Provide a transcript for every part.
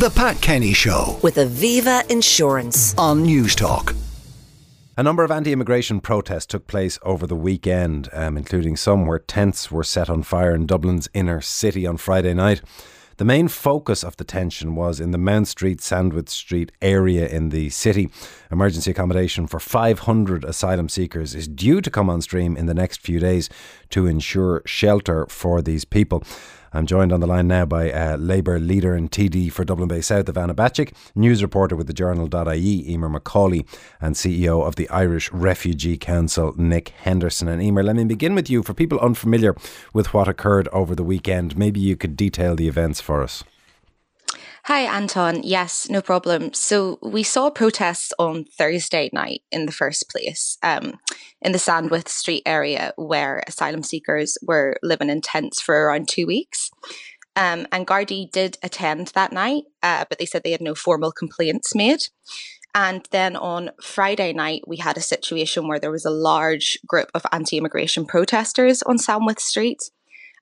The Pat Kenny Show with Aviva Insurance. on Newstalk. A number of anti immigration protests took place over the weekend, um, including some where tents were set on fire in Dublin's inner city on Friday night. The main focus of the tension was in the Mount Street, Sandwith Street area in the city. Emergency accommodation for 500 asylum seekers is due to come on stream in the next few days to ensure shelter for these people. I'm joined on the line now by uh, Labour leader and TD for Dublin Bay South, Ivana Bacik, news reporter with the journal.ie, Eimer McAuley, and CEO of the Irish Refugee Council, Nick Henderson. And Eimer, let me begin with you. For people unfamiliar with what occurred over the weekend, maybe you could detail the events for us. Hi, Anton. Yes, no problem. So we saw protests on Thursday night in the first place um, in the Sandwith Street area where asylum seekers were living in tents for around two weeks. Um, and Gardaí did attend that night, uh, but they said they had no formal complaints made. And then on Friday night, we had a situation where there was a large group of anti immigration protesters on Sandwith Street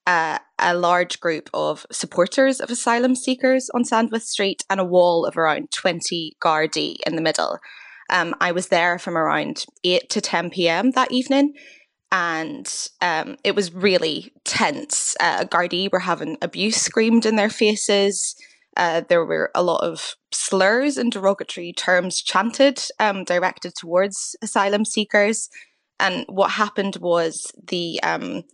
uh, a large group of supporters of asylum seekers on Sandwith Street and a wall of around 20 Gardaí in the middle. Um, I was there from around 8 to 10 p.m. that evening, and um, it was really tense. Uh, Gardaí were having abuse screamed in their faces. Uh, there were a lot of slurs and derogatory terms chanted um, directed towards asylum seekers. And what happened was the um,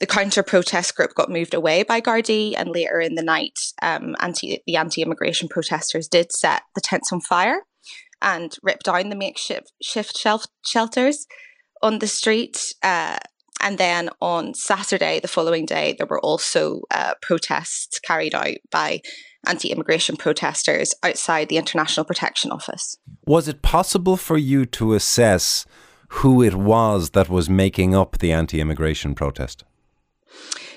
the counter protest group got moved away by Gardaí, and later in the night, um, anti the anti immigration protesters did set the tents on fire and rip down the makeshift shift shelf shelters on the street. Uh, and then on Saturday, the following day, there were also uh, protests carried out by anti immigration protesters outside the International Protection Office. Was it possible for you to assess who it was that was making up the anti immigration protest?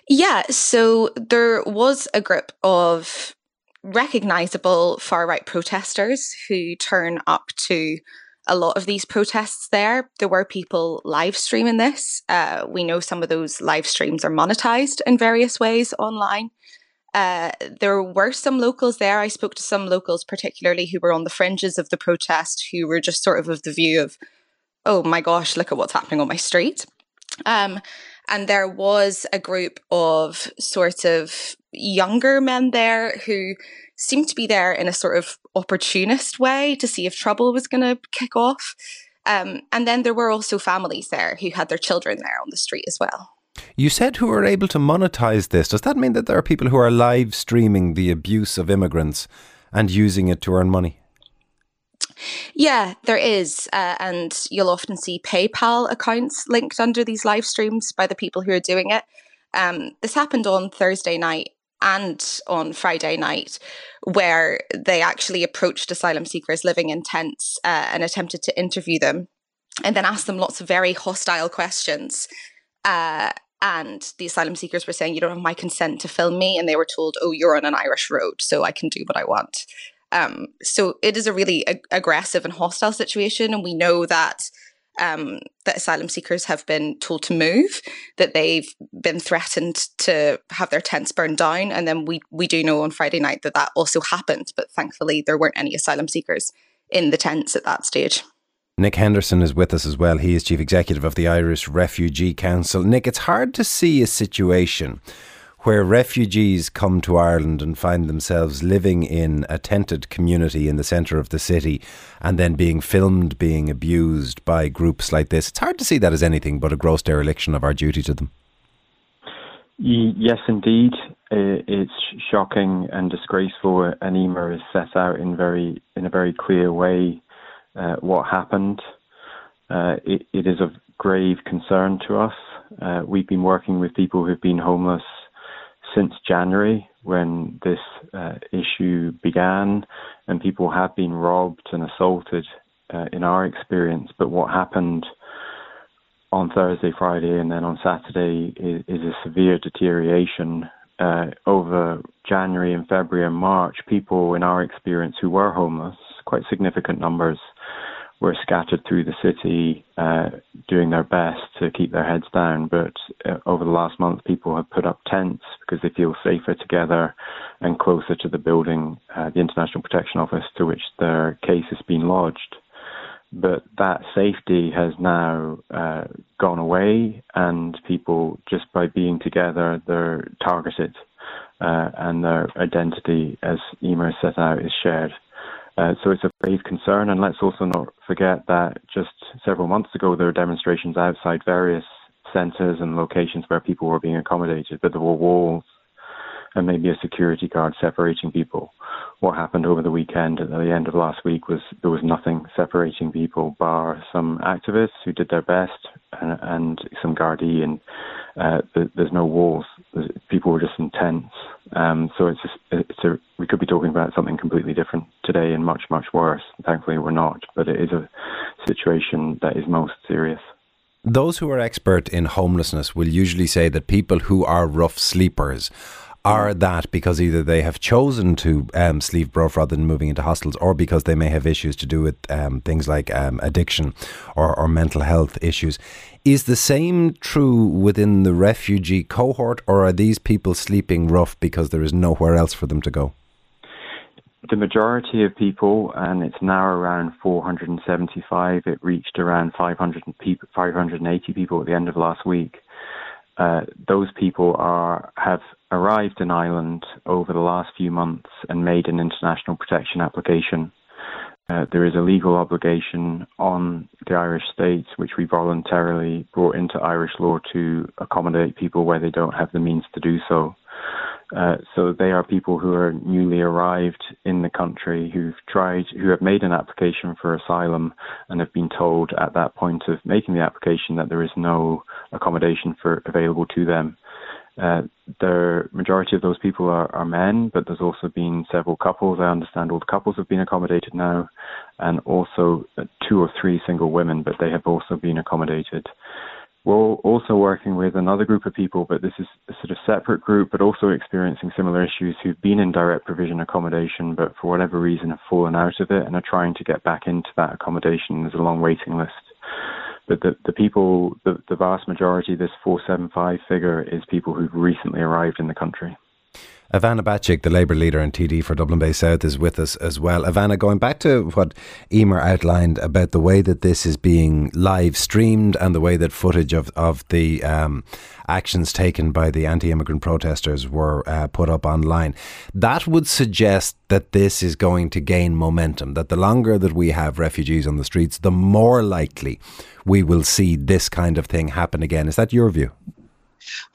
Yeah, so there was a group of recognizable far right protesters who turn up to a lot of these protests there. There were people live streaming this. Uh, we know some of those live streams are monetized in various ways online. Uh, there were some locals there. I spoke to some locals, particularly who were on the fringes of the protest, who were just sort of of the view of, oh my gosh, look at what's happening on my street. Um, and there was a group of sort of younger men there who seemed to be there in a sort of opportunist way to see if trouble was going to kick off. Um, and then there were also families there who had their children there on the street as well. You said who are able to monetize this. Does that mean that there are people who are live streaming the abuse of immigrants and using it to earn money? Yeah, there is. Uh, and you'll often see PayPal accounts linked under these live streams by the people who are doing it. Um, this happened on Thursday night and on Friday night, where they actually approached asylum seekers living in tents uh, and attempted to interview them and then asked them lots of very hostile questions. Uh, and the asylum seekers were saying, You don't have my consent to film me. And they were told, Oh, you're on an Irish road, so I can do what I want. Um, so it is a really ag- aggressive and hostile situation, and we know that um, that asylum seekers have been told to move, that they've been threatened to have their tents burned down, and then we we do know on Friday night that that also happened, but thankfully there weren't any asylum seekers in the tents at that stage. Nick Henderson is with us as well. He is chief executive of the Irish Refugee Council. Nick, it's hard to see a situation where refugees come to Ireland and find themselves living in a tented community in the centre of the city and then being filmed being abused by groups like this. It's hard to see that as anything but a gross dereliction of our duty to them. Yes, indeed. It's shocking and disgraceful, and Eimer has set out in very in a very clear way uh, what happened. Uh, it, it is of grave concern to us. Uh, we've been working with people who've been homeless since January when this uh, issue began, and people have been robbed and assaulted uh, in our experience. But what happened on Thursday, Friday, and then on Saturday is, is a severe deterioration. Uh, over January and February and March, people in our experience who were homeless, quite significant numbers, were scattered through the city, uh, doing their best to keep their heads down. But uh, over the last month, people have put up tents because they feel safer together and closer to the building, uh, the International Protection Office, to which their case has been lodged. But that safety has now uh, gone away, and people, just by being together, they're targeted, uh, and their identity, as Eimer set out, is shared. Uh, so it's a grave concern, and let's also not forget that just several months ago there were demonstrations outside various centres and locations where people were being accommodated, but there were walls and maybe a security guard separating people. What happened over the weekend at the end of last week was there was nothing separating people, bar some activists who did their best and, and some Gardaí, and uh, there's no walls. People were just in tents. Um, so it's just, it's a we could be talking about something completely different today and much much worse. Thankfully, we're not, but it is a situation that is most serious. Those who are expert in homelessness will usually say that people who are rough sleepers are that because either they have chosen to um, sleep rough rather than moving into hostels, or because they may have issues to do with um, things like um, addiction or, or mental health issues. Is the same true within the refugee cohort, or are these people sleeping rough because there is nowhere else for them to go? The majority of people, and it's now around 475, it reached around 500 people, 580 people at the end of last week. Uh, those people are have arrived in Ireland over the last few months and made an international protection application. Uh, there is a legal obligation on the Irish state, which we voluntarily brought into Irish law to accommodate people where they don't have the means to do so. Uh, so they are people who are newly arrived in the country who've tried, who have made an application for asylum and have been told at that point of making the application that there is no accommodation for available to them. Uh, the majority of those people are, are men, but there's also been several couples. I understand all the couples have been accommodated now, and also uh, two or three single women, but they have also been accommodated. We're also working with another group of people, but this is a sort of separate group, but also experiencing similar issues who've been in direct provision accommodation, but for whatever reason have fallen out of it and are trying to get back into that accommodation. There's a long waiting list. But the, the people, the, the vast majority, this 475 figure, is people who've recently arrived in the country. Ivana Bacik, the Labour leader and TD for Dublin Bay South, is with us as well. Ivana, going back to what Eimer outlined about the way that this is being live streamed and the way that footage of, of the um, actions taken by the anti immigrant protesters were uh, put up online, that would suggest that this is going to gain momentum, that the longer that we have refugees on the streets, the more likely we will see this kind of thing happen again. Is that your view?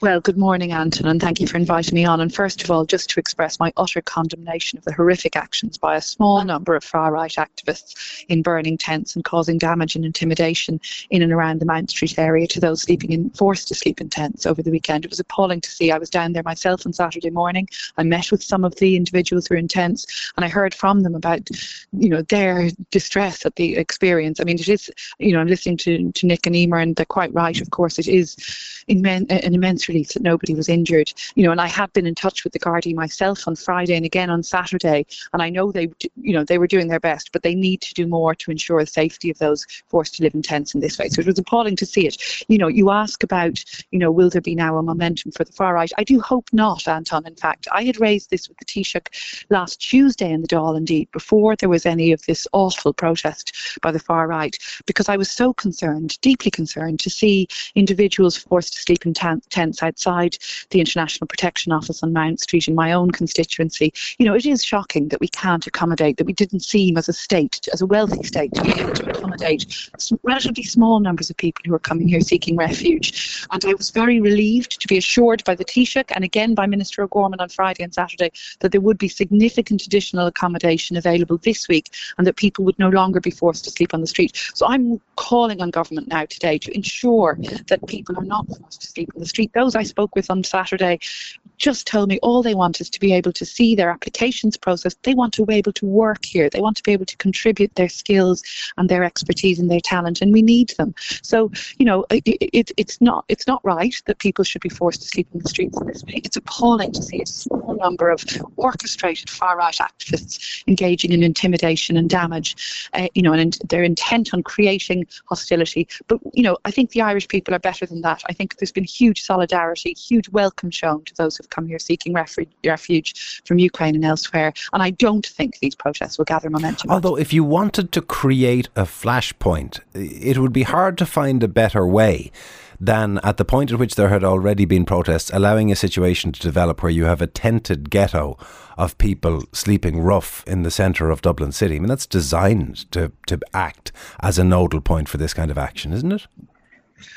Well, good morning, Anton, and thank you for inviting me on. And first of all, just to express my utter condemnation of the horrific actions by a small ah. number of far right activists in burning tents and causing damage and intimidation in and around the Mount Street area to those sleeping in forced to sleep in tents over the weekend. It was appalling to see. I was down there myself on Saturday morning. I met with some of the individuals who were in tents, and I heard from them about, you know, their distress at the experience. I mean, it is, you know, I'm listening to, to Nick and Eimer, and they're quite right. Of course, it is an immense relief that nobody was injured. You know, and I have been in touch with the Gardaí myself on Friday and again on Saturday, and I know they, you know, they were doing their best, but they need to do more to ensure the safety of those forced to live in tents in this way. So it was appalling to see it. You know, you ask about, you know, will there be now a momentum for the far right? I do hope not, Anton. In fact, I had raised this with the Taoiseach last Tuesday in the Dáil, indeed, before there was any of this awful protest by the far right, because I was so concerned, deeply concerned, to see individuals forced to sleep in tents outside the International Protection Office on Mount Street in my own constituency. You know, it is shocking that we can't accommodate, that we didn't seem as a state, as a wealthy state, to be able to accommodate relatively small numbers of people who are coming here seeking refuge. And I was very relieved to be assured by the Taoiseach and again by Minister O'Gorman on Friday and Saturday that there would be significant additional accommodation available this week and that people would no longer be forced to sleep on the street. So I'm calling on government now today to ensure that people are not forced to sleep on the street. Those I spoke with on Saturday just told me all they want is to be able to see their applications process. They want to be able to work here. They want to be able to contribute their skills and their expertise and their talent, and we need them. So, you know, it, it, it's not it's not right that people should be forced to sleep in the streets in this way. It's appalling to see a small number of orchestrated far right activists engaging in intimidation and damage. Uh, you know, and they're intent on creating hostility. But you know, I think the Irish people are better than that. I think there's been huge solidarity, huge welcome shown to those who've come here seeking refuge, refuge from Ukraine and elsewhere. And I don't think these protests will gather momentum. Although, if you wanted to create a flashpoint, it would be hard to find a better way than at the point at which there had already been protests, allowing a situation to develop where you have a tented ghetto of people sleeping rough in the centre of Dublin City. I mean, that's designed to, to act as a nodal point for this kind of action, isn't it?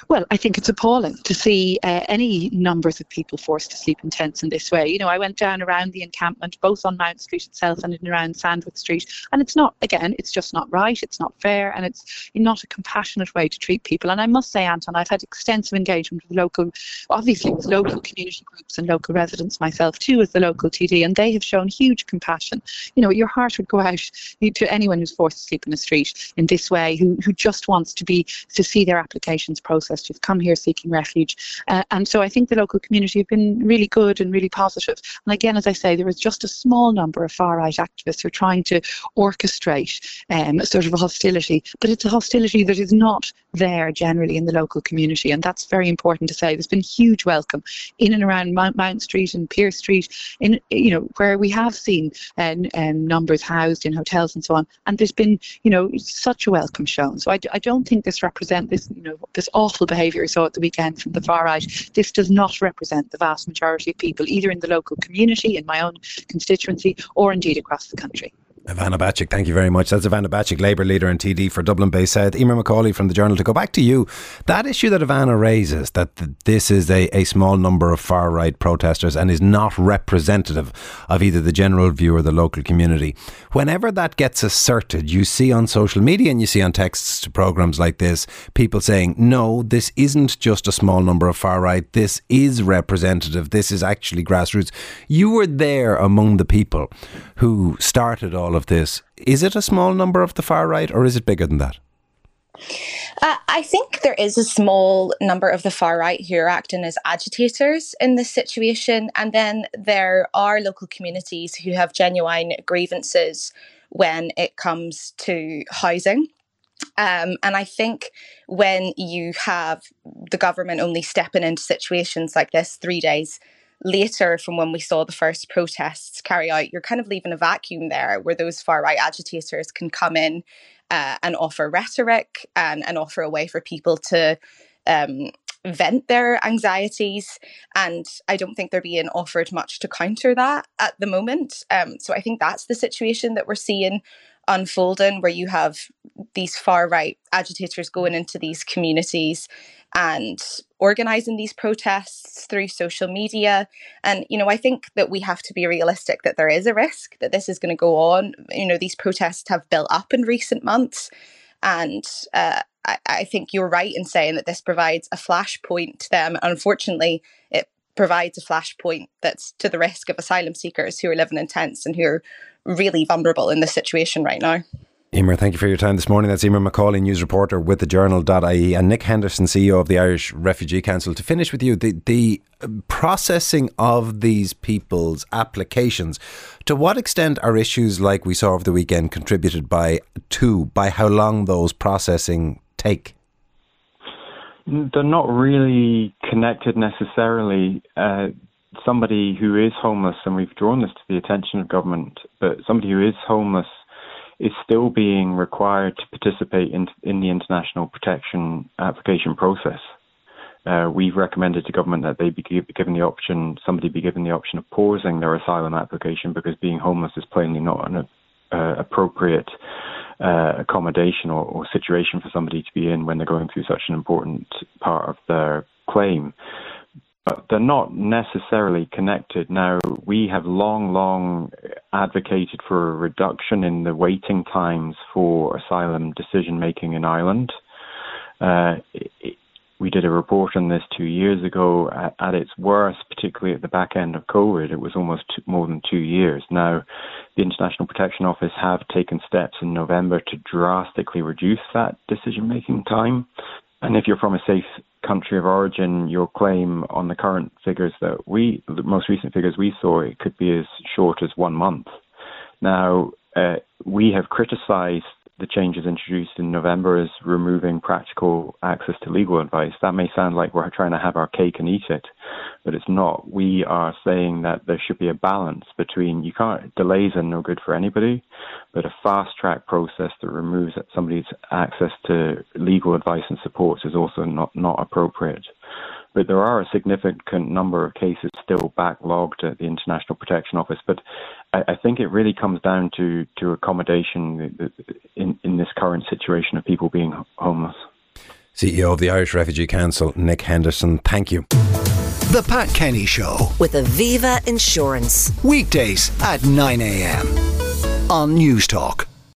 Well, I think it's appalling to see uh, any numbers of people forced to sleep in tents in this way. You know, I went down around the encampment, both on Mount Street itself and around Sandwith Street, and it's not, again, it's just not right, it's not fair, and it's not a compassionate way to treat people. And I must say, Anton, I've had extensive engagement with local, obviously with local community groups and local residents myself too, as the local TD, and they have shown huge compassion. You know, your heart would go out to anyone who's forced to sleep in the street in this way, who, who just wants to be, to see their applications processed, who've come here seeking refuge. Uh, and so I think the local community have been really good and really positive. And again, as I say, there is just a small number of far right activists who are trying to orchestrate um, sort of hostility, but it's a hostility that is not there generally in the local community. And that's very important to say. There's been huge welcome in and around Mount, Mount Street and Pearse Street, in you know where we have seen uh, um, numbers housed in hotels and so on. And there's been you know such a welcome shown. So I, I don't think this represents this you know this awful behaviour behaviour saw at the weekend from the far right, this does not represent the vast majority of people, either in the local community, in my own constituency, or indeed across the country. Ivana Bacik, thank you very much. That's Ivana Bacik, Labour leader and TD for Dublin Bay South. Eimer McAuley from the Journal. To go back to you, that issue that Ivana raises, that this is a, a small number of far right protesters and is not representative of either the general view or the local community. Whenever that gets asserted, you see on social media and you see on texts to programmes like this, people saying, no, this isn't just a small number of far right. This is representative. This is actually grassroots. You were there among the people who started all of this. Is it a small number of the far right or is it bigger than that? Uh, I think there is a small number of the far right who are acting as agitators in this situation. And then there are local communities who have genuine grievances when it comes to housing. Um, and I think when you have the government only stepping into situations like this three days later from when we saw the first protests carry out, you're kind of leaving a vacuum there where those far right agitators can come in uh, and offer rhetoric and, and offer a way for people to um, vent their anxieties. And I don't think they're being offered much to counter that at the moment. Um, so I think that's the situation that we're seeing unfolding, where you have these far right agitators going into these communities and organizing these protests through social media. And, you know, I think that we have to be realistic that there is a risk that this is going to go on. You know, these protests have built up in recent months. And uh, I, think you're right in saying that this provides a flashpoint to them. Unfortunately, it provides a flashpoint that's to the risk of asylum seekers who are living in tents and who are really vulnerable in this situation right now. Eimer, thank you for your time this morning. That's Eimer McAuley, news reporter with the journal.ie, and Nick Henderson, CEO of the Irish Refugee Council. To finish with you, the, the processing of these people's applications, to what extent are issues like we saw over the weekend contributed by to by how long those processing take? They're not really connected necessarily. Uh, somebody who is homeless, and we've drawn this to the attention of government, but somebody who is homeless is still being required to participate in, in the international protection application process. Uh, we've recommended to government that they be given the option, somebody be given the option of pausing their asylum application because being homeless is plainly not an uh, appropriate uh, accommodation or, or, situation for somebody to be in when they're going through such an important part of their claim but they're not necessarily connected. Now, we have long, long advocated for a reduction in the waiting times for asylum decision making in Ireland. Uh, we did a report on this two years ago. At, at, its worst, particularly at the back end of COVID, it was almost two, more than two years. Now, the International Protection Office have taken steps in November to drastically reduce that decision making time. And if you're from a safe country of origin, your claim on the current figures that we, the most recent figures we saw, it could be as short as one month. Now, uh, we have criticised the changes introduced in November is removing practical access to legal advice. That may sound like we're trying to have our cake and eat it, but it's not. We are saying that there should be a balance between you can't delays are no good for anybody, but a fast track process that removes somebody's access to legal advice and support is also not not appropriate but there are a significant number of cases still backlogged at the International Protection Office. But I, I think it really comes down to, to accommodation in, in this current situation of people being homeless. CEO of the Irish Refugee Council, Nick Henderson, thank you. The Pat Kenny Show with Aviva Insurance. Weekdays at 9 a.m. on Newstalk.